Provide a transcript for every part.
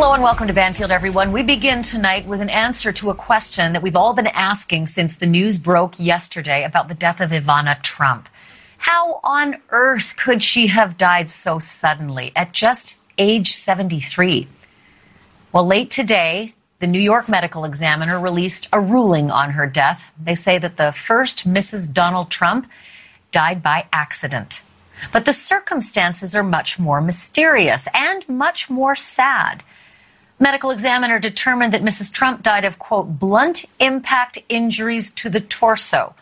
Hello and welcome to Banfield, everyone. We begin tonight with an answer to a question that we've all been asking since the news broke yesterday about the death of Ivana Trump. How on earth could she have died so suddenly at just age 73? Well, late today, the New York Medical Examiner released a ruling on her death. They say that the first Mrs. Donald Trump died by accident. But the circumstances are much more mysterious and much more sad. Medical examiner determined that Mrs. Trump died of, quote, blunt impact injuries to the torso.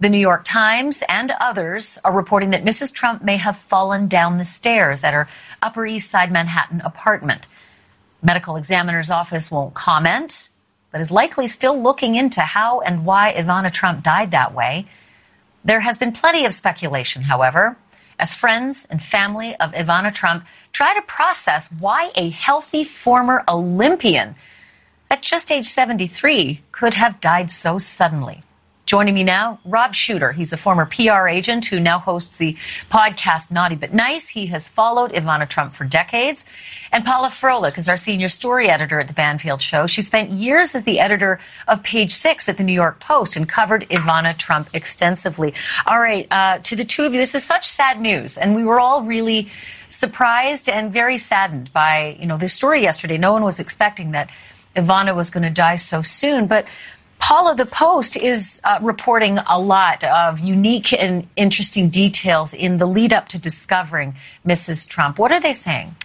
The New York Times and others are reporting that Mrs. Trump may have fallen down the stairs at her Upper East Side Manhattan apartment. Medical examiner's office won't comment, but is likely still looking into how and why Ivana Trump died that way. There has been plenty of speculation, however, as friends and family of Ivana Trump try to process why a healthy former Olympian at just age 73 could have died so suddenly. Joining me now, Rob Shuter. He's a former PR agent who now hosts the podcast Naughty But Nice. He has followed Ivana Trump for decades. And Paula Froelich is our senior story editor at the Banfield Show. She spent years as the editor of Page Six at the New York Post and covered Ivana Trump extensively. All right, uh, to the two of you, this is such sad news, and we were all really surprised and very saddened by you know this story yesterday. No one was expecting that Ivana was going to die so soon, but Paula, the Post is uh, reporting a lot of unique and interesting details in the lead up to discovering Mrs. Trump. What are they saying?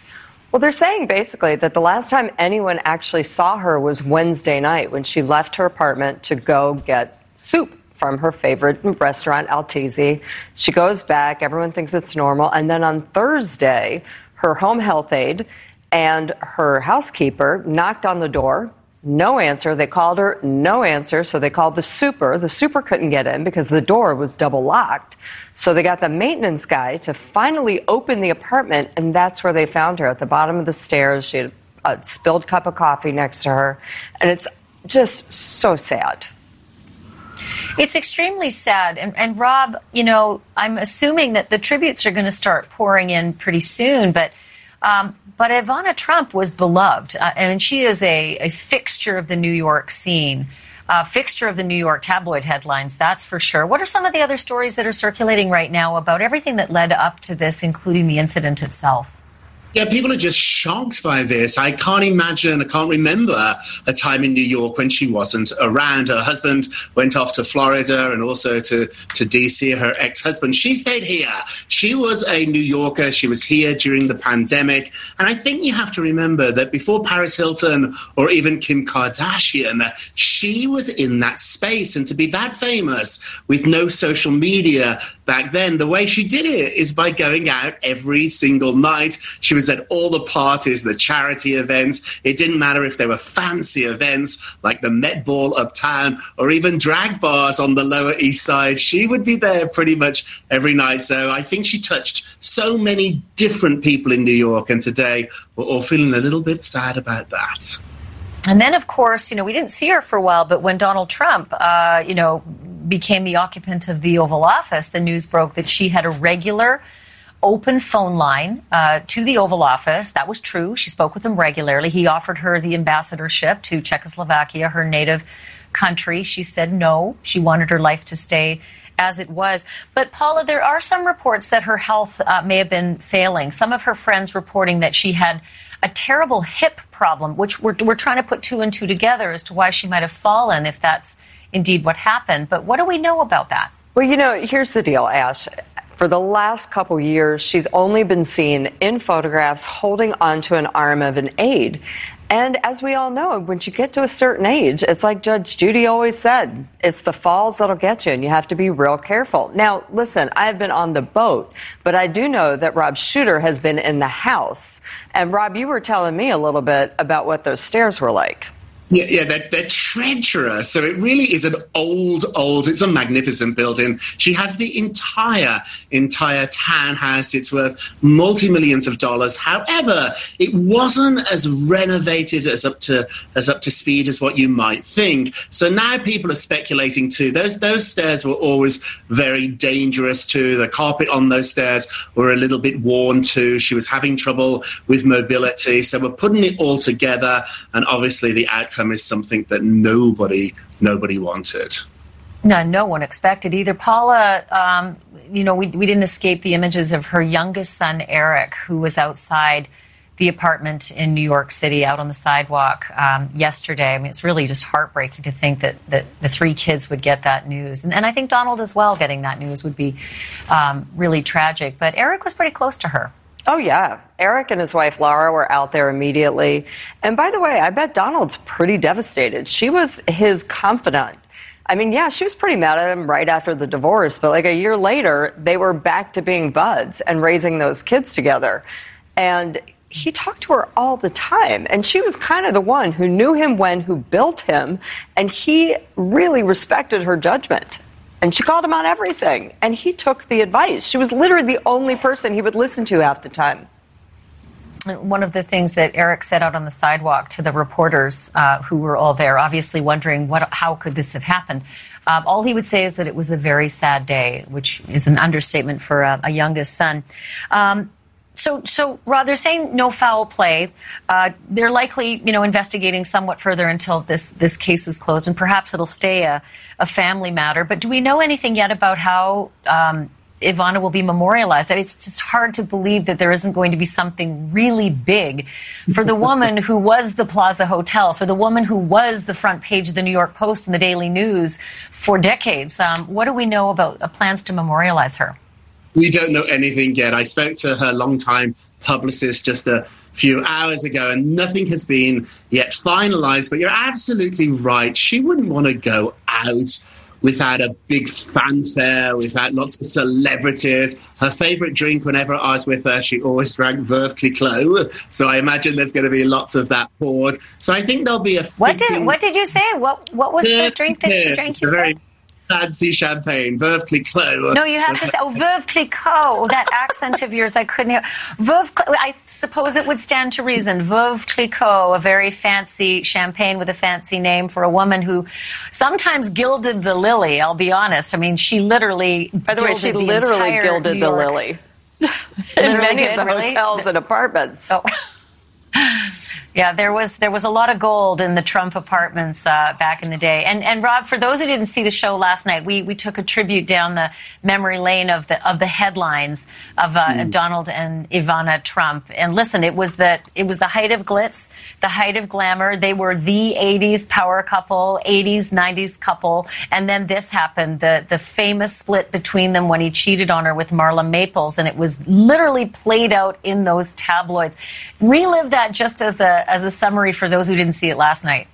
Well, they're saying basically that the last time anyone actually saw her was Wednesday night when she left her apartment to go get soup from her favorite restaurant, Altesi. She goes back, everyone thinks it's normal. And then on Thursday, her home health aide and her housekeeper knocked on the door no answer. They called her, no answer. So they called the super. The super couldn't get in because the door was double locked. So they got the maintenance guy to finally open the apartment, and that's where they found her at the bottom of the stairs. She had a spilled cup of coffee next to her, and it's just so sad. It's extremely sad. And, and Rob, you know, I'm assuming that the tributes are going to start pouring in pretty soon, but um, but Ivana Trump was beloved, uh, and she is a, a, fixture of the New York scene, uh, fixture of the New York tabloid headlines, that's for sure. What are some of the other stories that are circulating right now about everything that led up to this, including the incident itself? Yeah, people are just shocked by this. I can't imagine, I can't remember a time in New York when she wasn't around. Her husband went off to Florida and also to, to DC, her ex husband. She stayed here. She was a New Yorker. She was here during the pandemic. And I think you have to remember that before Paris Hilton or even Kim Kardashian, she was in that space. And to be that famous with no social media back then, the way she did it is by going out every single night. She was was at all the parties, the charity events. It didn't matter if they were fancy events like the Met Ball uptown or even drag bars on the Lower East Side. She would be there pretty much every night. So I think she touched so many different people in New York. And today we're all feeling a little bit sad about that. And then, of course, you know, we didn't see her for a while, but when Donald Trump, uh, you know, became the occupant of the Oval Office, the news broke that she had a regular open phone line uh, to the Oval Office. That was true. She spoke with him regularly. He offered her the ambassadorship to Czechoslovakia, her native country. She said no. She wanted her life to stay as it was. But Paula, there are some reports that her health uh, may have been failing. Some of her friends reporting that she had a terrible hip problem, which we're, we're trying to put two and two together as to why she might have fallen, if that's indeed what happened. But what do we know about that? Well, you know, here's the deal, Ash. For the last couple years, she's only been seen in photographs holding onto an arm of an aide. And as we all know, when you get to a certain age, it's like Judge Judy always said it's the falls that'll get you, and you have to be real careful. Now, listen, I've been on the boat, but I do know that Rob Shuter has been in the house. And Rob, you were telling me a little bit about what those stairs were like. Yeah, yeah, they're, they're treacherous. So it really is an old, old, it's a magnificent building. She has the entire, entire townhouse. It's worth multi-millions of dollars. However, it wasn't as renovated as up to, as up to speed as what you might think. So now people are speculating too. Those, those stairs were always very dangerous too. The carpet on those stairs were a little bit worn too. She was having trouble with mobility. So we're putting it all together. And obviously the outcome outcome is something that nobody nobody wanted. No, no one expected either. Paula, um, you know, we, we didn't escape the images of her youngest son, Eric, who was outside the apartment in New York City out on the sidewalk um, yesterday. I mean, it's really just heartbreaking to think that, that the three kids would get that news. And, and I think Donald as well getting that news would be um, really tragic. But Eric was pretty close to her. Oh, yeah. Eric and his wife Laura were out there immediately. And by the way, I bet Donald's pretty devastated. She was his confidant. I mean, yeah, she was pretty mad at him right after the divorce, but like a year later, they were back to being buds and raising those kids together. And he talked to her all the time. And she was kind of the one who knew him when, who built him. And he really respected her judgment. And she called him on everything. And he took the advice. She was literally the only person he would listen to half the time. One of the things that Eric said out on the sidewalk to the reporters uh, who were all there, obviously wondering what, how could this have happened, um, all he would say is that it was a very sad day, which is an understatement for a, a youngest son. Um, so, so Rod, they're saying no foul play. Uh, they're likely, you know, investigating somewhat further until this this case is closed, and perhaps it'll stay a, a family matter. But do we know anything yet about how um, Ivana will be memorialized? I mean, it's just hard to believe that there isn't going to be something really big for the woman who was the Plaza Hotel, for the woman who was the front page of the New York Post and the Daily News for decades. Um, what do we know about uh, plans to memorialize her? We don't know anything yet. I spoke to her longtime publicist just a few hours ago, and nothing has been yet finalized. But you're absolutely right. She wouldn't want to go out without a big fanfare, without lots of celebrities. Her favorite drink, whenever I was with her, she always drank Veuve Clicquot. So I imagine there's going to be lots of that poured. So I think there'll be a. What did What did you say? What What was the drink that she drank? You said? Fancy champagne, Veuve Clicquot. No, you have to say, oh, Veuve Clicquot. Oh, that accent of yours, I couldn't hear. Veuve, I suppose it would stand to reason. Veuve Clicquot, a very fancy champagne with a fancy name for a woman who sometimes gilded the lily, I'll be honest. I mean, she literally By the way, she the literally gilded the lily. in many of the really? hotels and apartments. Oh. Yeah, there was there was a lot of gold in the Trump apartments uh, back in the day. And and Rob, for those who didn't see the show last night, we we took a tribute down the memory lane of the of the headlines of uh, mm. Donald and Ivana Trump. And listen, it was the it was the height of glitz, the height of glamour. They were the '80s power couple, '80s '90s couple, and then this happened the the famous split between them when he cheated on her with Marla Maples, and it was literally played out in those tabloids. Relive that just as a as a summary for those who didn't see it last night?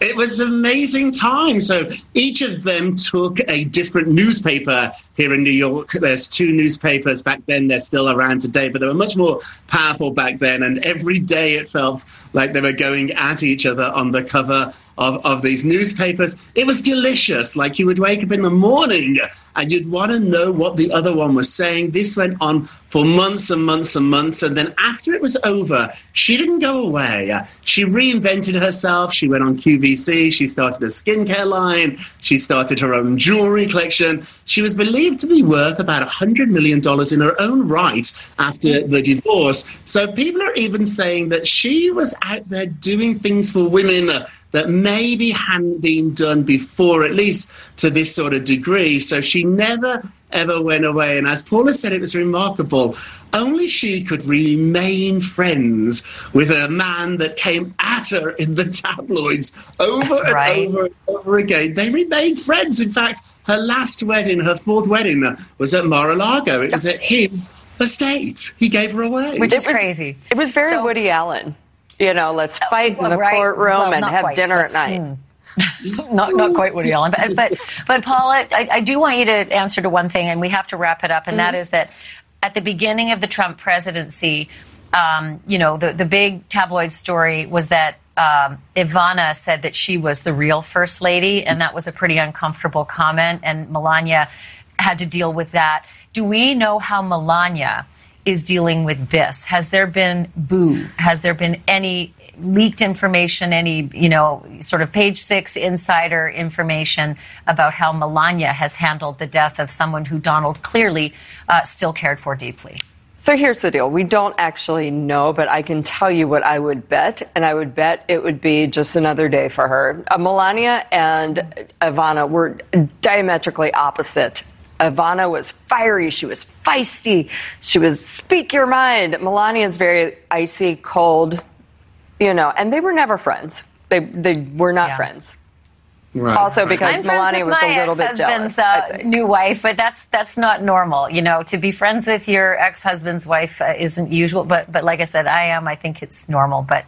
It was an amazing time. So each of them took a different newspaper here in New York. There's two newspapers back then. They're still around today, but they were much more powerful back then. And every day it felt like they were going at each other on the cover of, of these newspapers. It was delicious. Like you would wake up in the morning and you'd want to know what the other one was saying. This went on for months and months and months. And then after it was over, she didn't go away. She reinvented herself. She went on QVC. She started a skincare line. She started her own jewelry collection. She was believed to be worth about $100 million in her own right after hmm. the divorce. So people are even saying that she was out there doing things for women that maybe hadn't been done before, at least to this sort of degree. So she never, ever went away. And as Paula said, it was remarkable. Only she could remain friends with a man that came at her in the tabloids over right. and over and over again. They remained friends. In fact, her last wedding, her fourth wedding, was at Mar-a-Lago. It was at his estate. He gave her away. Which is crazy. It was very so, Woody Allen. You know, let's uh, fight in the right. courtroom well, and have quite. dinner That's, at night. Hmm. not not quite Woody Allen, but but, but Paula, I, I, do want you to answer to one thing, and we have to wrap it up, and mm-hmm. that is that at the beginning of the Trump presidency, um, you know, the the big tabloid story was that um, Ivana said that she was the real first lady, and that was a pretty uncomfortable comment, and Melania had to deal with that. Do we know how Melania is dealing with this? Has there been boo? Has there been any leaked information, any, you know, sort of page six insider information about how Melania has handled the death of someone who Donald clearly uh, still cared for deeply? So here's the deal. We don't actually know, but I can tell you what I would bet, and I would bet it would be just another day for her. Uh, Melania and Ivana were diametrically opposite. Ivana was fiery, she was feisty, she was speak your mind. Melania is very icy, cold, you know, and they were never friends. They they were not yeah. friends. Right, also, because I'm Melania was a little bit jealous. Uh, new wife, but that's that's not normal. You know, to be friends with your ex-husband's wife uh, isn't usual. But but like I said, I am. I think it's normal. But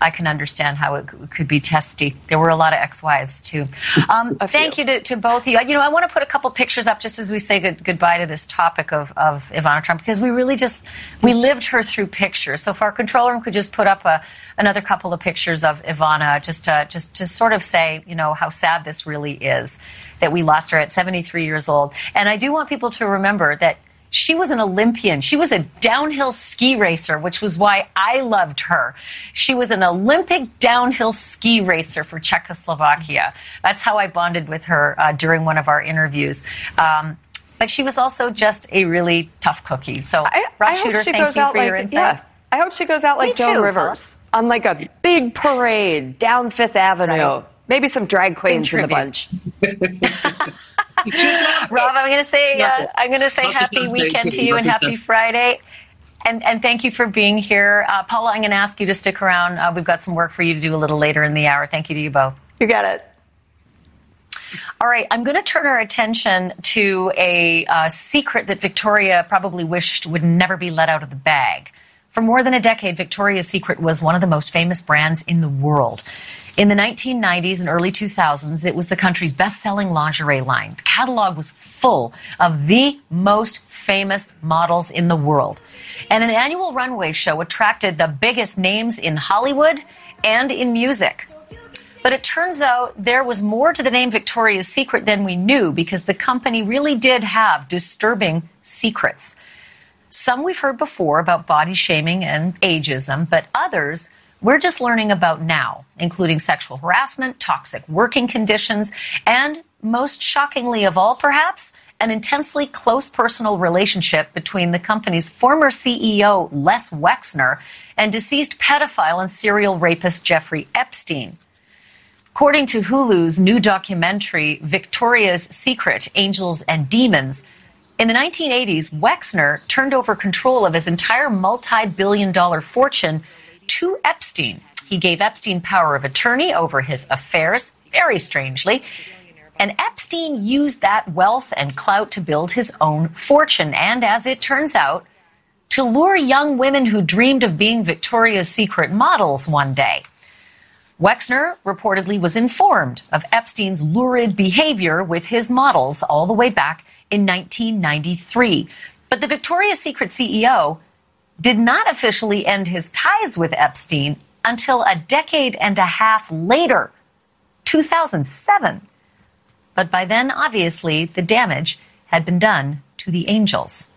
I can understand how it could be testy. There were a lot of ex-wives too. Um, thank you to, to, both of you. You know, I want to put a couple pictures up just as we say good, goodbye to this topic of of Ivana Trump because we really just we lived her through pictures. So if our control room could just put up a another couple of pictures of Ivana, just to, just to sort of say, you know, how sad this really is that we lost her at 73 years old. And I do want people to remember that she was an Olympian. She was a downhill ski racer, which was why I loved her. She was an Olympic downhill ski racer for Czechoslovakia. That's how I bonded with her uh, during one of our interviews. Um, but she was also just a really tough cookie. So, I, Rob I Shuter, thank you for like, your insight. Yeah. I hope she goes out like Joan Rivers on like a big parade down Fifth Avenue. Right. Maybe some drag queens in, in the bunch. Rob, I'm going to say uh, I'm going to say happy weekend to you and happy Friday. And, and thank you for being here. Uh, Paula, I'm going to ask you to stick around. Uh, we've got some work for you to do a little later in the hour. Thank you to you both. You got it. All right, I'm going to turn our attention to a uh, secret that Victoria probably wished would never be let out of the bag. For more than a decade, Victoria's Secret was one of the most famous brands in the world. In the 1990s and early 2000s, it was the country's best selling lingerie line. The catalog was full of the most famous models in the world. And an annual runway show attracted the biggest names in Hollywood and in music. But it turns out there was more to the name Victoria's Secret than we knew because the company really did have disturbing secrets. Some we've heard before about body shaming and ageism, but others we're just learning about now, including sexual harassment, toxic working conditions, and most shockingly of all, perhaps, an intensely close personal relationship between the company's former CEO, Les Wexner, and deceased pedophile and serial rapist Jeffrey Epstein. According to Hulu's new documentary, Victoria's Secret Angels and Demons, in the 1980s, Wexner turned over control of his entire multi billion dollar fortune to Epstein. He gave Epstein power of attorney over his affairs, very strangely. And Epstein used that wealth and clout to build his own fortune. And as it turns out, to lure young women who dreamed of being Victoria's Secret models one day. Wexner reportedly was informed of Epstein's lurid behavior with his models all the way back in 1993. But the Victoria's Secret CEO did not officially end his ties with Epstein until a decade and a half later, 2007. But by then, obviously, the damage had been done to the angels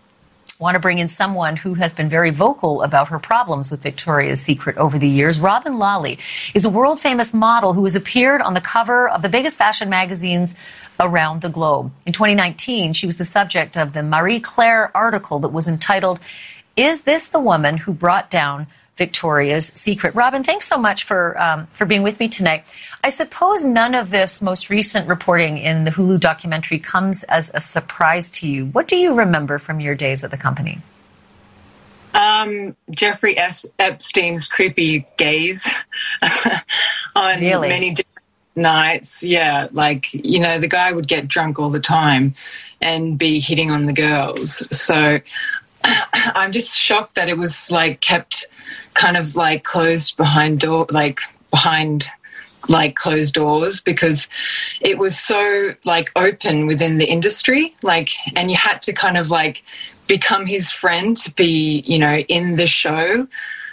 want to bring in someone who has been very vocal about her problems with Victoria's Secret over the years. Robin Lawley is a world famous model who has appeared on the cover of the biggest fashion magazines around the globe. In 2019, she was the subject of the Marie Claire article that was entitled, Is This the Woman Who Brought Down Victoria's Secret. Robin, thanks so much for um, for being with me tonight. I suppose none of this most recent reporting in the Hulu documentary comes as a surprise to you. What do you remember from your days at the company? Um, Jeffrey S. Epstein's creepy gaze on really? many different nights. Yeah, like you know, the guy would get drunk all the time and be hitting on the girls. So I'm just shocked that it was like kept kind of like closed behind door, like behind like closed doors because it was so like open within the industry like and you had to kind of like become his friend to be you know in the show.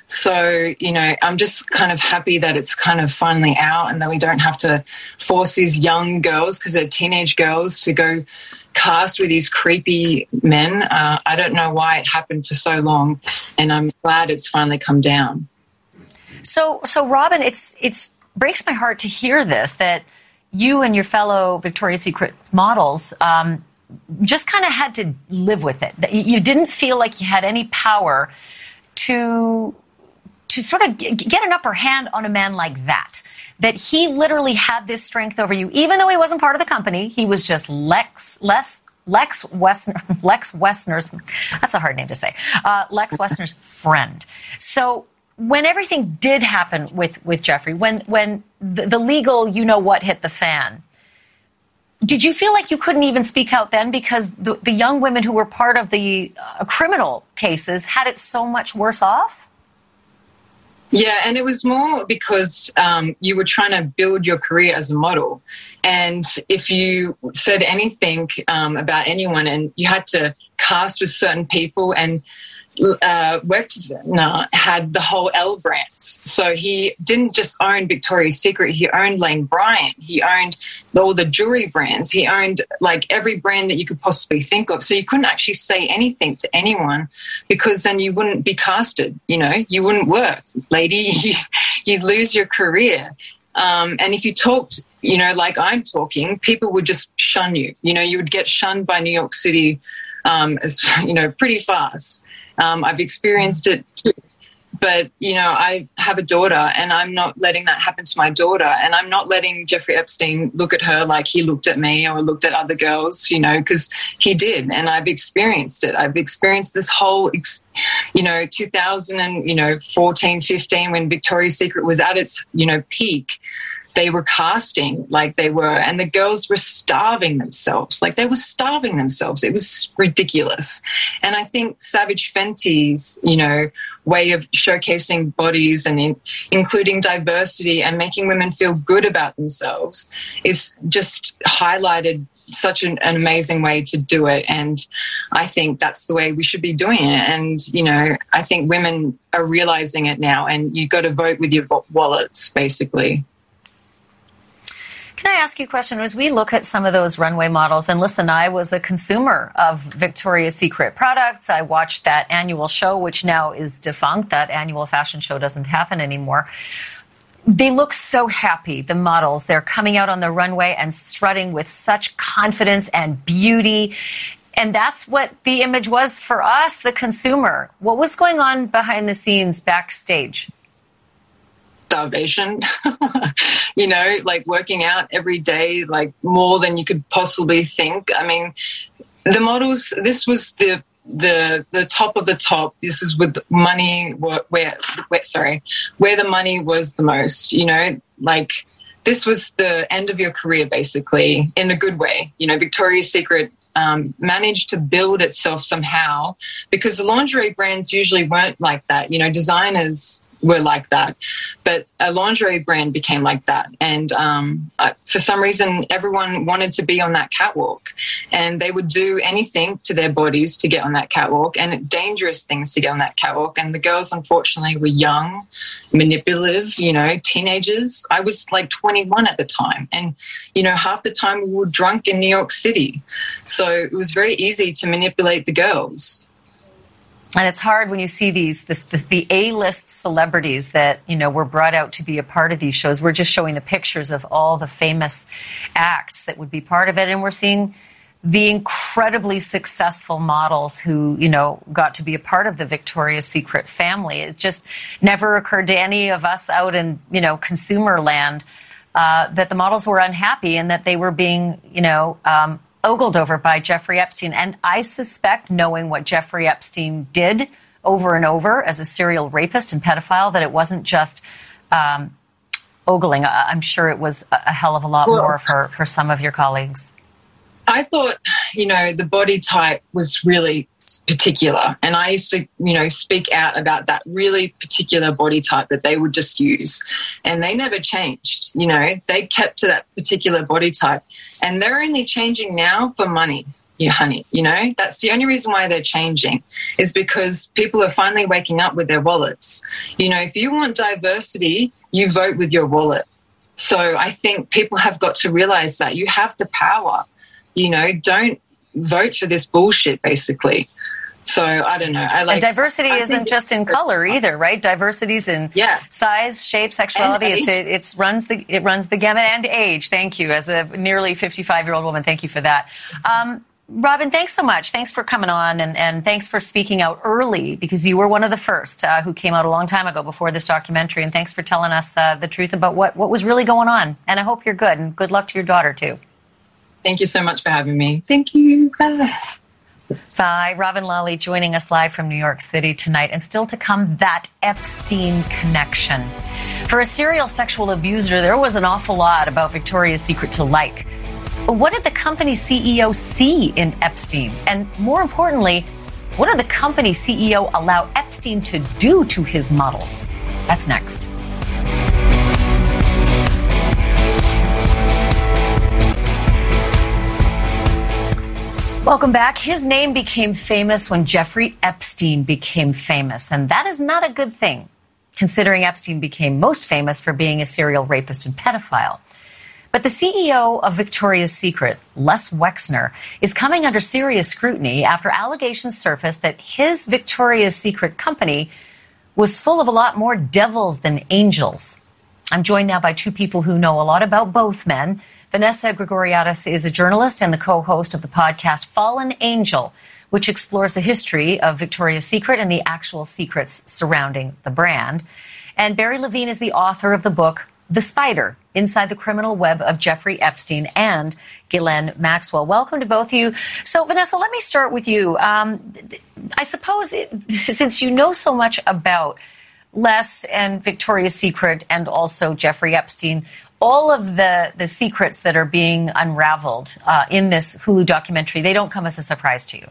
So, you know, I'm just kind of happy that it's kind of finally out and that we don't have to force these young girls, because they're teenage girls, to go cast with these creepy men. Uh, I don't know why it happened for so long, and I'm glad it's finally come down. So, so Robin, it's it's breaks my heart to hear this that you and your fellow Victoria's Secret models um, just kind of had to live with it. That you didn't feel like you had any power to to sort of get an upper hand on a man like that. That he literally had this strength over you, even though he wasn't part of the company. He was just Lex, less Lex Wessner, Lex Wessner's. That's a hard name to say. Uh, Lex Wessner's friend. So when everything did happen with with Jeffrey, when when the, the legal you know what hit the fan, did you feel like you couldn't even speak out then because the, the young women who were part of the uh, criminal cases had it so much worse off? Yeah, and it was more because um, you were trying to build your career as a model. And if you said anything um, about anyone and you had to cast with certain people and uh, Wexner had the whole L brands. So he didn't just own Victoria's Secret, he owned Lane Bryant. He owned all the jewelry brands. He owned like every brand that you could possibly think of. So you couldn't actually say anything to anyone because then you wouldn't be casted, you know, you wouldn't work. Lady, you'd lose your career. Um, and if you talked, you know, like I'm talking, people would just shun you. You know, you would get shunned by New York City um, as, you know, pretty fast. Um, I've experienced it too. But, you know, I have a daughter and I'm not letting that happen to my daughter. And I'm not letting Jeffrey Epstein look at her like he looked at me or looked at other girls, you know, because he did. And I've experienced it. I've experienced this whole, you know, 2000 and, you know, 14, 15 when Victoria's Secret was at its, you know, peak they were casting like they were, and the girls were starving themselves. Like they were starving themselves. It was ridiculous. And I think Savage Fenty's, you know, way of showcasing bodies and in, including diversity and making women feel good about themselves is just highlighted such an, an, amazing way to do it and i think that's the way we should be doing it and you know i think women are realizing it now and you've got to vote with your wallets basically can I ask you a question? As we look at some of those runway models, and listen, I was a consumer of Victoria's Secret products. I watched that annual show, which now is defunct. That annual fashion show doesn't happen anymore. They look so happy, the models. They're coming out on the runway and strutting with such confidence and beauty. And that's what the image was for us, the consumer. What was going on behind the scenes backstage? Starvation, you know, like working out every day, like more than you could possibly think. I mean, the models, this was the the the top of the top. This is with money where, where, sorry where the money was the most you know? Like this was the end of your career basically in a good way. You know victoria's secret um, managed to build itself somehow because the lingerie brands usually weren't like that. You know designers were like that. But a lingerie brand became like that. And um, uh, for some reason, everyone wanted to be on that catwalk. And they would do anything to their bodies to get on that catwalk and dangerous things to get on that catwalk. And the girls, unfortunately, were young, manipulative, you know, teenagers. I was like 21 at the time. And, you know, half the time we were drunk in New York City. So it was very easy to manipulate the girls and it's hard when you see these this, this, the A-list celebrities that you know were brought out to be a part of these shows. We're just showing the pictures of all the famous acts that would be part of it, and we're seeing the incredibly successful models who you know got to be a part of the Victoria's Secret family. It just never occurred to any of us out in you know consumer land uh, that the models were unhappy and that they were being you know um, ogled over by Jeffrey Epstein. And I suspect, knowing what Jeffrey Epstein did over and over as a serial rapist and pedophile, that it wasn't just um, ogling. I'm sure it was a hell of a lot well, more for, for some of your colleagues. I thought, you know, the body type was really particular. And I used to, you know, speak out about that really particular body type that they would just use. And they never changed, you know, they kept to that particular body type. And they're only changing now for money. you honey you know? That's the only reason why they're changing is because people are finally waking up with their wallets. You know if you want diversity you vote with your wallet. So i think people have got to realize that you have the power. You know don't vote for this bullshit basically so I don't know. I like and diversity I isn't just in color either, right? Diversity's in yeah. size, shape, sexuality. It's it, it's runs the it runs the gamut and age. Thank you, as a nearly fifty five year old woman. Thank you for that. Um, Robin, thanks so much. Thanks for coming on and, and thanks for speaking out early because you were one of the first uh, who came out a long time ago before this documentary. And thanks for telling us uh, the truth about what, what was really going on. And I hope you're good and good luck to your daughter, too. Thank you so much for having me. Thank you. Bye. Bye. Robin Lawley joining us live from New York City tonight. And still to come, that Epstein connection. For a serial sexual abuser, there was an awful lot about Victoria's Secret to like. But What did the company CEO see in Epstein? And more importantly, what did the company CEO allow Epstein to do to his models? That's next. Welcome back. His name became famous when Jeffrey Epstein became famous, and that is not a good thing, considering Epstein became most famous for being a serial rapist and pedophile. But the CEO of Victoria's Secret, Les Wexner, is coming under serious scrutiny after allegations surfaced that his Victoria's Secret company was full of a lot more devils than angels. I'm joined now by two people who know a lot about both men. Vanessa Grigoriadis is a journalist and the co host of the podcast Fallen Angel, which explores the history of Victoria's Secret and the actual secrets surrounding the brand. And Barry Levine is the author of the book the Spider Inside the Criminal Web of Jeffrey Epstein and Ghislaine Maxwell. Welcome to both of you. So, Vanessa, let me start with you. Um, I suppose it, since you know so much about Les and Victoria's Secret and also Jeffrey Epstein, all of the, the secrets that are being unraveled uh, in this Hulu documentary, they don't come as a surprise to you.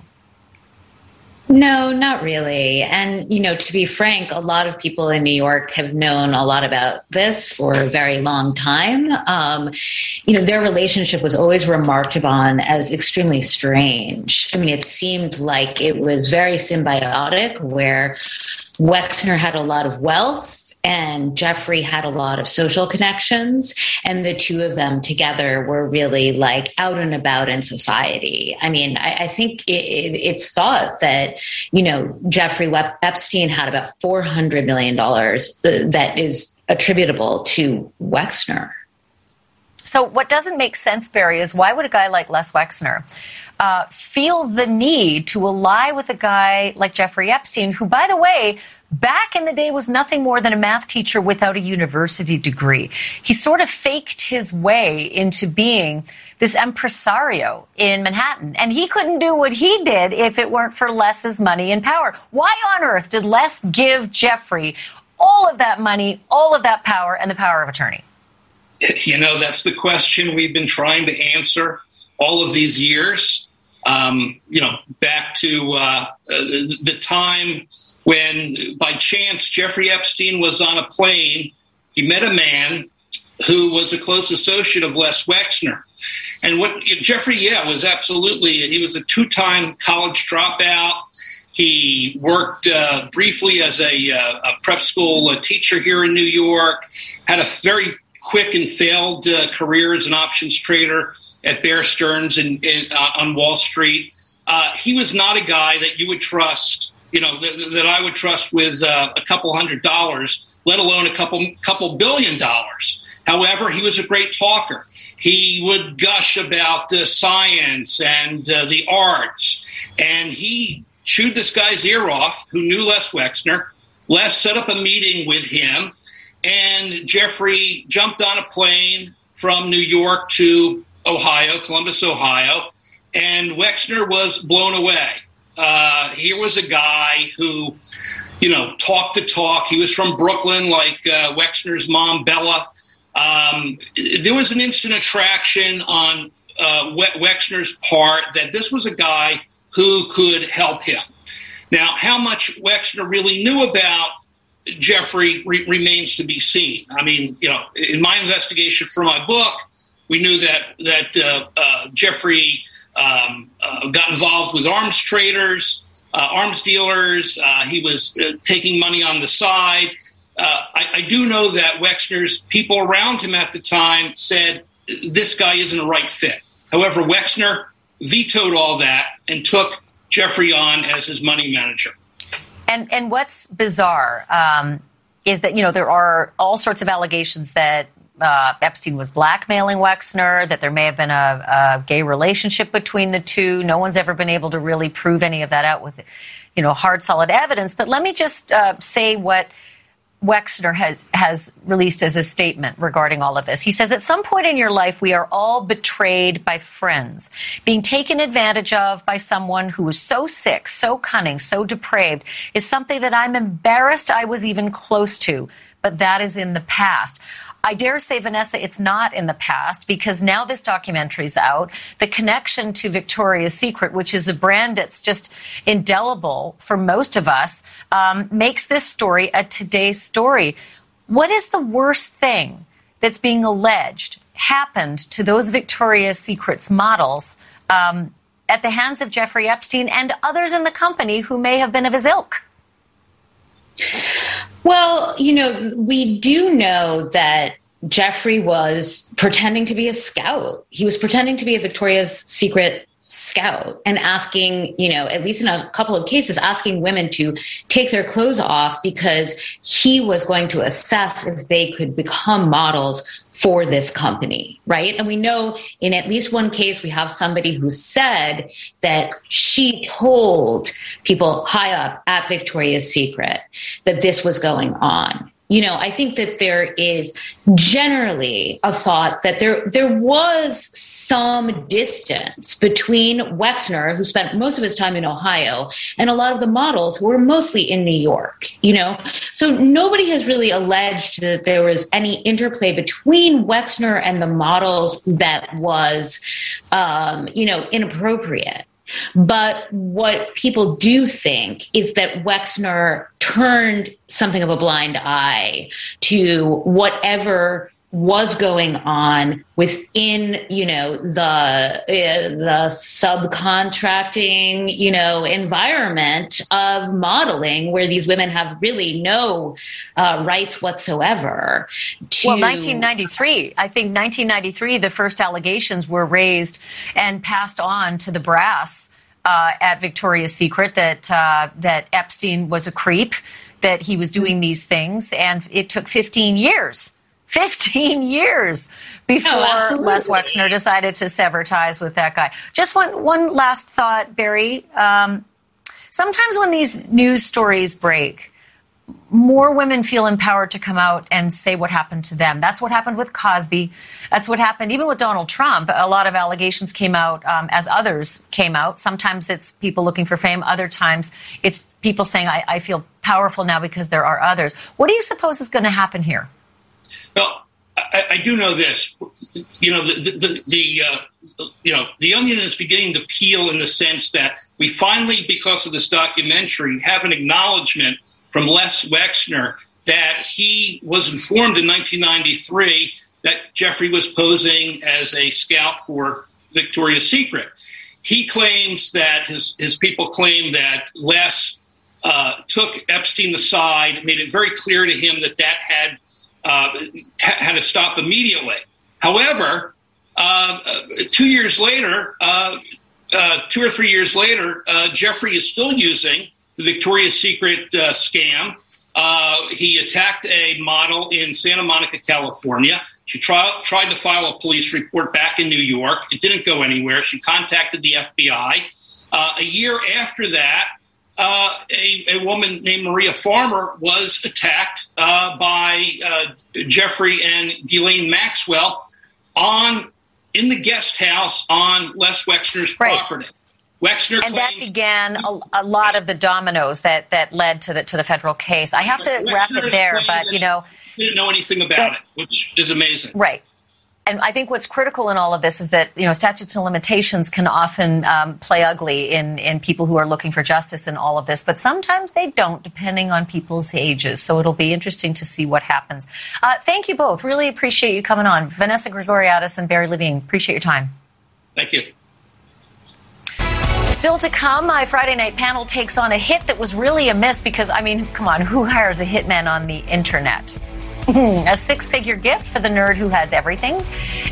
No, not really. And, you know, to be frank, a lot of people in New York have known a lot about this for a very long time. Um, you know, their relationship was always remarked upon as extremely strange. I mean, it seemed like it was very symbiotic, where Wexner had a lot of wealth and Jeffrey had a lot of social connections, and the two of them together were really like out and about in society. I mean, I, I think it, it, it's thought that you know Jeffrey Epstein had about four hundred million dollars uh, that is attributable to Wexner. So, what doesn't make sense, Barry, is why would a guy like Les Wexner uh, feel the need to ally with a guy like Jeffrey Epstein, who, by the way, back in the day was nothing more than a math teacher without a university degree. He sort of faked his way into being this impresario in Manhattan. And he couldn't do what he did if it weren't for Les's money and power. Why on earth did Les give Jeffrey all of that money, all of that power, and the power of attorney? You know, that's the question we've been trying to answer all of these years. Um, you know, back to uh, uh the time when by chance Jeffrey Epstein was on a plane. He met a man who was a close associate of Les Wexner. And what Jeffrey, yeah, was absolutely, he was a two time college dropout. He worked uh, briefly as a, uh, a prep school teacher here in New York, had a very quick and failed uh, career as an options trader at Bear Stearns in uh, on Wall Street. Uh, he was not a guy that you would trust you know, that, that I would trust with uh, a couple hundred dollars, let alone a couple couple billion dollars. However, he was a great talker. He would gush about uh, science and uh, the arts, and he chewed this guy's ear off, who knew Les Wexner. Les set up a meeting with him, and Jeffrey jumped on a plane from New York to Ohio, Columbus, Ohio, and Wexner was blown away. Uh, here was a guy who, you know, talked the talk. He was from Brooklyn, like uh, Wexner's mom, Bella. Um, there was an instant attraction on uh, Wexner's part that this was a guy who could help him. Now, how much Wexner really knew about Jeffrey re- remains to be seen. I mean, you know, in my investigation for my book, we knew that that uh, uh, Jeffrey um, uh, got involved with arms traders, uh, arms dealers. Uh, he was uh, taking money on the side. Uh, I, I, do know that Wexner's people around him at the time said this guy isn't a right fit. However, Wexner vetoed all that and took Jeffrey on as his money manager. And and what's bizarre um, is that you know there are all sorts of allegations that uh, Epstein was blackmailing Wexner, that there may have been a, a, gay relationship between the two. No one's ever been able to really prove any of that out with, you know, hard, solid evidence. But let me just uh, say what Wexner has has released as a statement regarding all of this. He says, "At some point in your life, we are all betrayed by friends, being taken advantage of by someone who is so sick, so cunning, so depraved is something that I'm embarrassed I was even close to." But that is in the past. I dare say, Vanessa, it's not in the past because now this documentary's out. The connection to Victoria's Secret, which is a brand that's just indelible for most of us, um, makes this story a today's story. What is the worst thing that's being alleged happened to those Victoria's Secrets models um, at the hands of Jeffrey Epstein and others in the company who may have been of his ilk? Well, you know, we do know that Jeffrey was pretending to be a scout. He was pretending to be a Victoria's Secret scout and asking, you know, at least in a couple of cases, asking women to take their clothes off because he was going to assess if they could become models for this company, right? And we know in at least one case, we have somebody who said that she told people high up at Victoria's Secret that this was going on you know i think that there is generally a thought that there there was some distance between wexner who spent most of his time in ohio and a lot of the models were mostly in new york you know? So nobody has really alleged that there was any interplay between wexner and the models that was um, you know inappropriate but what people do think is that Wexner turned something of a blind eye to whatever was going on within you know the uh, the subcontracting you know environment of modeling where these women have really no uh, rights whatsoever to- well 1993 i think 1993 the first allegations were raised and passed on to the brass uh, at victoria's secret that uh, that epstein was a creep that he was doing these things. And it took 15 years 15 years before oh, Les Wexner decided to sever ties with that guy. Just one, one last thought, Barry. Um, sometimes when these news stories break, more women feel empowered to come out and say what happened to them. That's what happened with Cosby. That's what happened even with Donald Trump. A lot of allegations came out um, as others came out. Sometimes it's people looking for fame. Other times it's people saying, I, I feel powerful now because there are others. What do you suppose is going to happen here? Well, I, I, do know this. You know, the the, the uh, you know the onion is beginning to peel in the sense that we finally, because of this documentary, have an acknowledgement from Les Wexner that he was informed in 1993 that Jeffrey was posing as a scout for Victoria's Secret. He claims that his his people claim that Les uh, took Epstein aside, made it very clear to him that that had uh, had to stop immediately. However, uh, two years later, uh, uh, two or three years later, uh, Jeffrey is still using the Victoria's Secret scam. he attacked a model in Santa Monica, California. She tried, tried to file a police report back in New York. It didn't go anywhere. She contacted the FBI. a year after that, uh, a, a, woman named Maria Farmer was attacked uh, by uh, Jeffrey and Ghislaine Maxwell on in the guest house on Les Wexner's right. property. Wexner and that began a, a, lot of the dominoes that that led to the to the federal case. I have to Wexner wrap it there, but you know, didn't know anything about it, which is amazing. Right and I think what's critical in all of this is that you know statutes and limitations can often um, play ugly in in people who are looking for justice in all of this, but sometimes they don't, depending on people's ages. So it'll be interesting to see what happens. Uh, thank you both. Really appreciate you coming on, Vanessa Grigoriadis and Barry Levine. Appreciate your time. Thank you. Still to come, my Friday night panel takes on a hit that was really a miss because, I mean, come on, who hires a hitman on the internet? a six figure gift for the nerd who has everything,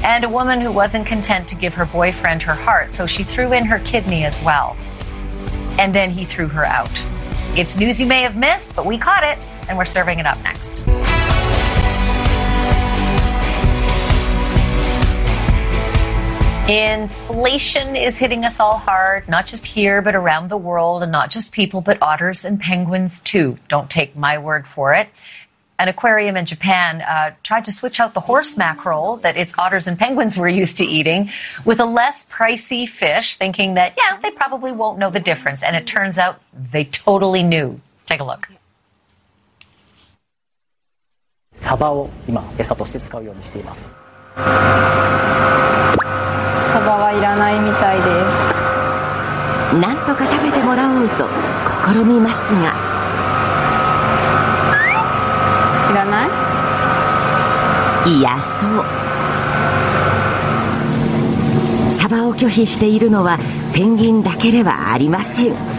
and a woman who wasn't content to give her boyfriend her heart, so she threw in her kidney as well. And then he threw her out. It's news you may have missed, but we caught it, and we're serving it up next. Inflation is hitting us all hard, not just here, but around the world, and not just people, but otters and penguins too. Don't take my word for it An aquarium in Japan uh, tried to switch out the horse mackerel that its otters and penguins were used to eating with a less pricey fish, thinking that, yeah, they probably won't know the difference. And it turns out they totally knew. Take a look. サバを今餌として使うようにしています。サバはいらないみたいですなんとか食べてもらおうと試みますが いいやそう。サバを拒否しているのはペンギンだけではありません。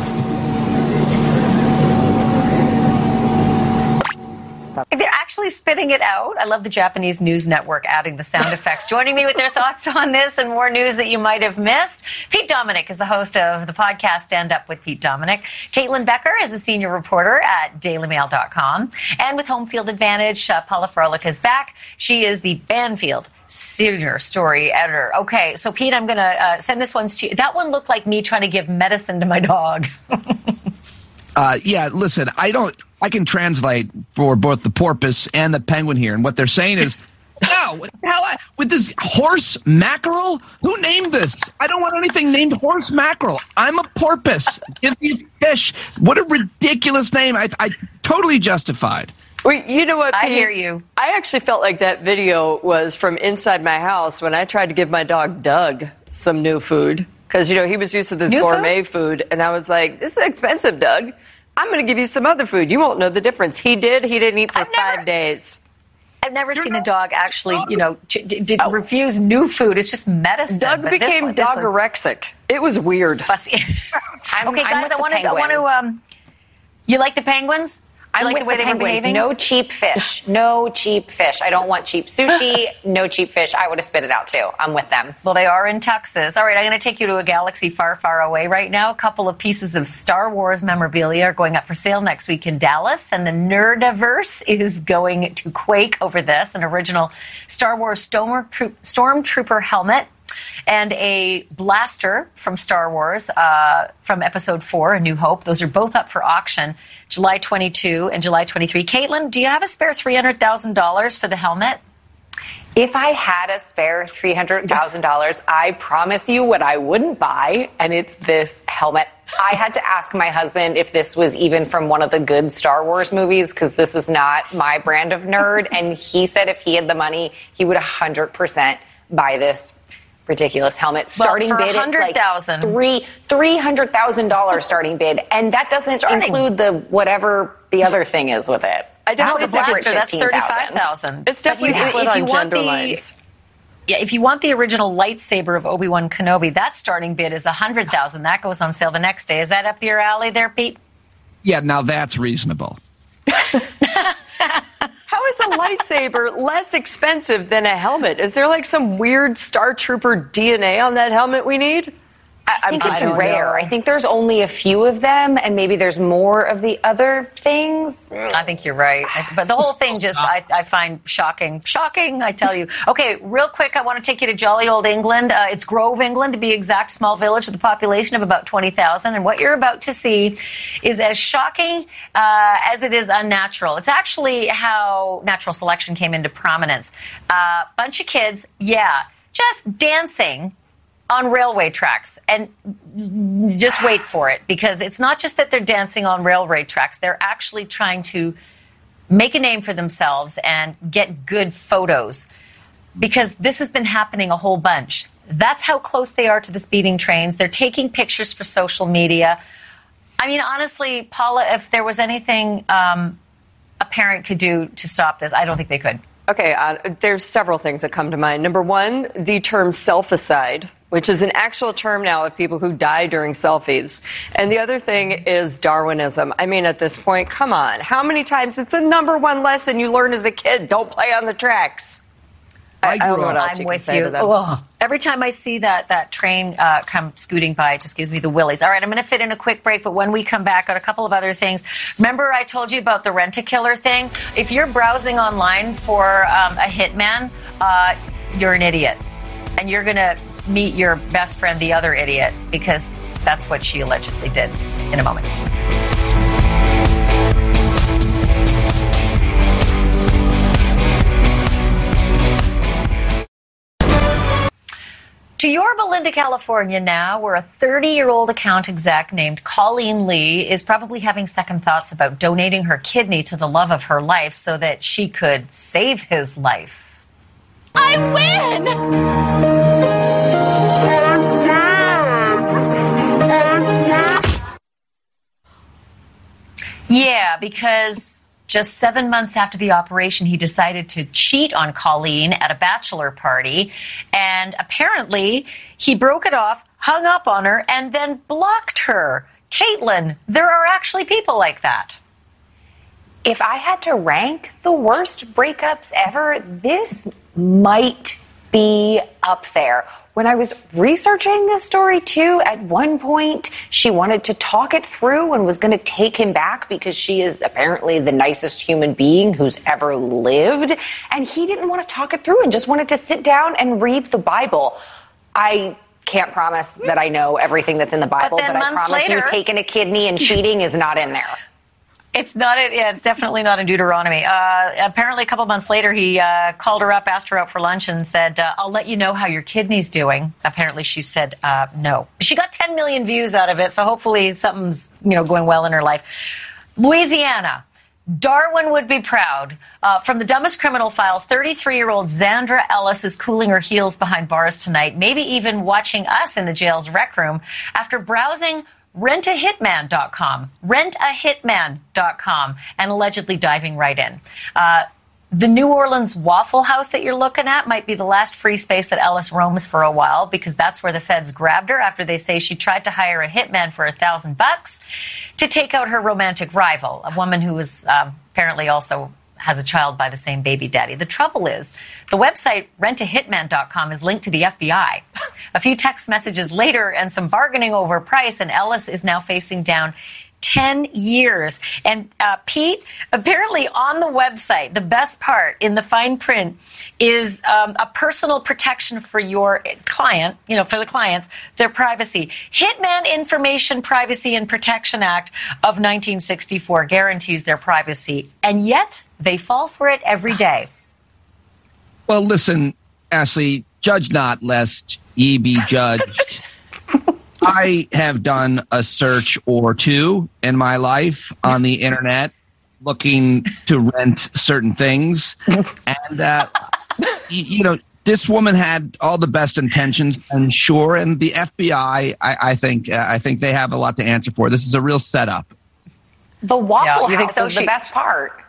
Actually spitting it out. I love the Japanese news network adding the sound effects. Joining me with their thoughts on this and more news that you might have missed, Pete Dominick is the host of the podcast Stand Up with Pete Dominick. Caitlin Becker is a senior reporter at dailymail.com. And with Home Field Advantage, uh, Paula Froelich is back. She is the Banfield senior story editor. Okay, so Pete, I'm going to uh, send this one to you. That one looked like me trying to give medicine to my dog. uh, yeah, listen, I don't. I can translate for both the porpoise and the penguin here, and what they're saying is. No, hell, with this horse mackerel? Who named this? I don't want anything named horse mackerel. I'm a porpoise. Give me fish. What a ridiculous name. I, I totally justified. Wait, you know what? I hear you. I actually felt like that video was from inside my house when I tried to give my dog Doug some new food because you know he was used to this new gourmet food? food, and I was like, "This is expensive, Doug." I'm going to give you some other food. You won't know the difference. He did. He didn't eat for I've five never, days. I've never You're seen a dog actually, you know, did oh. refuse new food. It's just medicine. Doug became dogorexic. It was weird. okay, I'm guys, I want to. I want to. Um, you like the penguins? I like the way the they were behaving. No cheap fish. No cheap fish. I don't want cheap sushi. no cheap fish. I would have spit it out too. I'm with them. Well, they are in Texas. All right, I'm going to take you to a galaxy far, far away right now. A couple of pieces of Star Wars memorabilia are going up for sale next week in Dallas, and the Nerdiverse is going to quake over this. An original Star Wars Stormtrooper helmet and a blaster from Star Wars uh, from Episode 4, A New Hope. Those are both up for auction July 22 and July 23. Caitlin, do you have a spare $300,000 for the helmet? If I had a spare $300,000, I promise you what I wouldn't buy, and it's this helmet. I had to ask my husband if this was even from one of the good Star Wars movies because this is not my brand of nerd. And he said if he had the money, he would 100% buy this ridiculous helmet. Starting well, bid hundred thousand, like three three hundred thousand dollars starting bid, and that doesn't starting. include the whatever the other thing is with it. I don't know blaster. That's thirty five thousand. It's definitely you, split if you want the, lines. Yeah, if you want the original lightsaber of Obi Wan Kenobi, that starting bid is a hundred thousand. That goes on sale the next day. Is that up your alley, there, Pete? Yeah, now that's reasonable. How is a lightsaber less expensive than a helmet? Is there like some weird Star Trooper DNA on that helmet we need? I, think it's rare. Know. I think there's only a few of them, and maybe there's more of the other things. I think you're right. But the whole thing just, I, I find shocking. Shocking, I tell you. Okay, real quick, I want to take you to jolly old England. Uh, it's Grove, England, to be exact, small village with a population of about 20,000. And what you're about to see is as shocking uh, as it is unnatural. It's actually how natural selection came into prominence. A uh, bunch of kids, yeah, just dancing on railway tracks. And just wait for it because it's not just that they're dancing on railway tracks. They're actually trying to make a name for themselves and get good photos because this has been happening a whole bunch. That's how close they are to the speeding trains. They're taking pictures for social media. I mean honestly paula if there was anything um, a parent could do to stop this i don't think they could. Okay uh, there's several things that come to mind. Number one the term selficide which is an actual term now of people who die during selfies. And the other thing is Darwinism. I mean, at this point, come on. How many times? It's the number one lesson you learn as a kid don't play on the tracks. I, I grew up. I'm you with you. Oh, every time I see that that train uh, come scooting by, it just gives me the willies. All right, I'm going to fit in a quick break, but when we come back, on a couple of other things. Remember, I told you about the rent a killer thing. If you're browsing online for um, a hitman, uh, you're an idiot, and you're going to meet your best friend, the other idiot, because that's what she allegedly did. In a moment. To Yorba Linda, California now, where a 30 year old account exec named Colleen Lee is probably having second thoughts about donating her kidney to the love of her life so that she could save his life. I win! Yeah, because just seven months after the operation, he decided to cheat on Colleen at a bachelor party. And apparently, he broke it off, hung up on her, and then blocked her. Caitlin, there are actually people like that. If I had to rank the worst breakups ever, this might be up there when I was researching this story too, at one point she wanted to talk it through and was going to take him back because she is apparently the nicest human being who's ever lived. And he didn't want to talk it through and just wanted to sit down and read the Bible. I can't promise that I know everything that's in the Bible, but, but I promise later, you taking a kidney and cheating is not in there. It's not. Yeah, it's definitely not in Deuteronomy. Uh, apparently, a couple months later, he uh, called her up, asked her out for lunch, and said, uh, "I'll let you know how your kidney's doing." Apparently, she said uh, no. She got 10 million views out of it, so hopefully, something's you know going well in her life. Louisiana. Darwin would be proud. Uh, from the dumbest criminal files, 33 year old Zandra Ellis is cooling her heels behind bars tonight, maybe even watching us in the jail's rec room after browsing rentahitman.com, rentahitman.com, and allegedly diving right in. Uh, the New Orleans Waffle House that you're looking at might be the last free space that Ellis roams for a while because that's where the feds grabbed her after they say she tried to hire a hitman for a thousand bucks to take out her romantic rival, a woman who was uh, apparently also has a child by the same baby daddy. The trouble is, the website rentahitman.com is linked to the FBI. A few text messages later and some bargaining over price, and Ellis is now facing down 10 years. And uh, Pete, apparently on the website, the best part in the fine print is um, a personal protection for your client, you know, for the clients, their privacy. Hitman Information Privacy and Protection Act of 1964 guarantees their privacy. And yet they fall for it every day. Well, listen, Ashley, judge not lest ye be judged. I have done a search or two in my life on the internet looking to rent certain things. And, uh, you, you know, this woman had all the best intentions, and sure, and the FBI, I, I think, uh, I think they have a lot to answer for. This is a real setup. The Waffle yeah, House so? is she, the best part.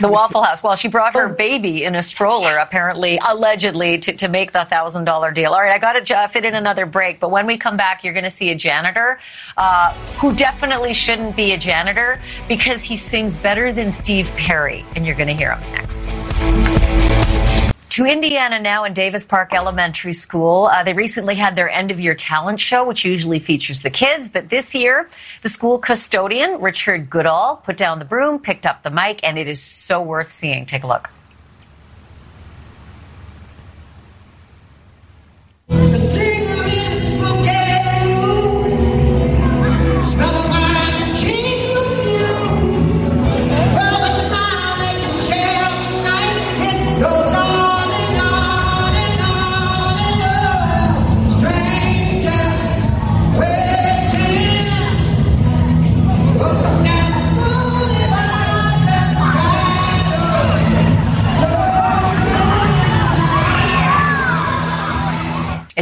The Waffle House. Well, she brought her oh. baby in a stroller, apparently, allegedly, to, to make the thousand dollar deal. All right, I got to uh, fit in another break, but when we come back, you're going to see a janitor uh, who definitely shouldn't be a janitor because he sings better than Steve Perry, and you're going to hear him next. To Indiana now in Davis Park Elementary School. Uh, they recently had their end of year talent show, which usually features the kids. But this year, the school custodian, Richard Goodall, put down the broom, picked up the mic, and it is so worth seeing. Take a look.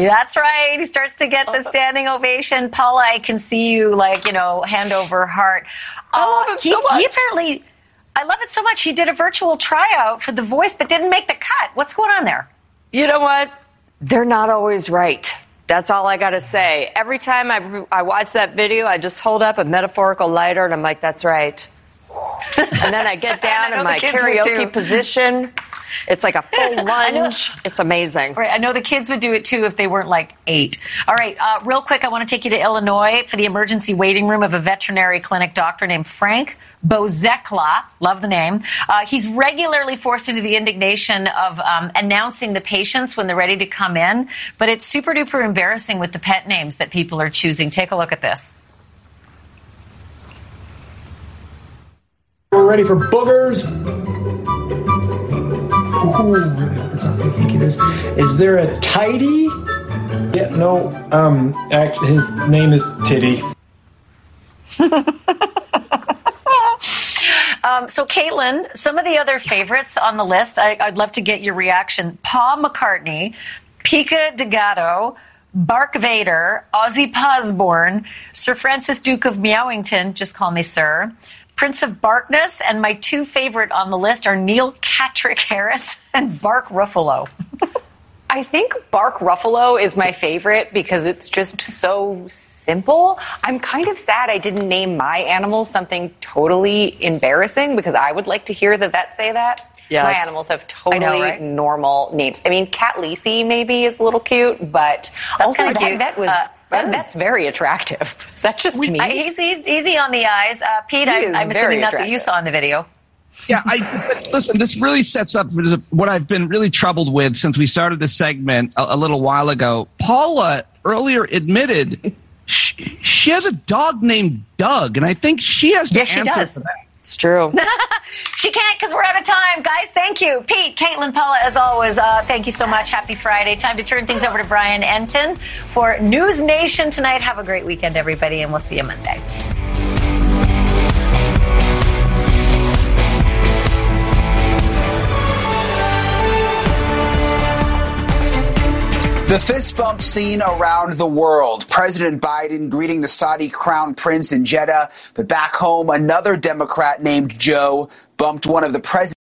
That's right. He starts to get the standing ovation. Paula, I can see you like, you know, hand over heart. I love uh, it he, so much. He apparently, I love it so much. He did a virtual tryout for The Voice, but didn't make the cut. What's going on there? You know what? They're not always right. That's all I got to say. Every time I, I watch that video, I just hold up a metaphorical lighter and I'm like, that's right. and then I get down I in my karaoke position. It's like a full lunge. it's amazing. Right. I know the kids would do it too if they weren't like eight. All right. Uh, real quick, I want to take you to Illinois for the emergency waiting room of a veterinary clinic doctor named Frank Bozekla. Love the name. Uh, he's regularly forced into the indignation of um, announcing the patients when they're ready to come in, but it's super duper embarrassing with the pet names that people are choosing. Take a look at this. We're ready for boogers. Ooh, that's not what I think it is. Is there a tidy? Yeah, no. Um, his name is Titty. um, so, Caitlin, some of the other favorites on the list, I, would love to get your reaction. Paul McCartney, Pico de Gallo, Bark Vader, Ozzy Osbourne, Sir Francis Duke of Meowington, just call me Sir, Prince of Barkness, and my two favorite on the list are Neil Patrick Harris and Bark Ruffalo. I think Bark Ruffalo is my favorite because it's just so simple. I'm kind of sad I didn't name my animal something totally embarrassing because I would like to hear the vet say that. Yes. My animals have totally know, right? normal names. I mean, Cat Lisi maybe is a little cute, but That's also that cute. vet was. Uh, that, that's very attractive. Is that just me? He's, he's easy on the eyes. Uh, Pete, I'm, I'm assuming that's attractive. what you saw in the video. Yeah, I listen. This really sets up what I've been really troubled with since we started this segment a, a little while ago. Paula earlier admitted she, she, has a dog named Doug, and I think she has to yes, answer for that. It's true. she can't because we're out of time. Guys, thank you. Pete, Caitlin, Paula, as always, uh, thank you so much. Happy Friday. Time to turn things over to Brian Entin for News Nation tonight. Have a great weekend, everybody, and we'll see you Monday. The fist bump scene around the world. President Biden greeting the Saudi crown prince in Jeddah, but back home, another Democrat named Joe bumped one of the president's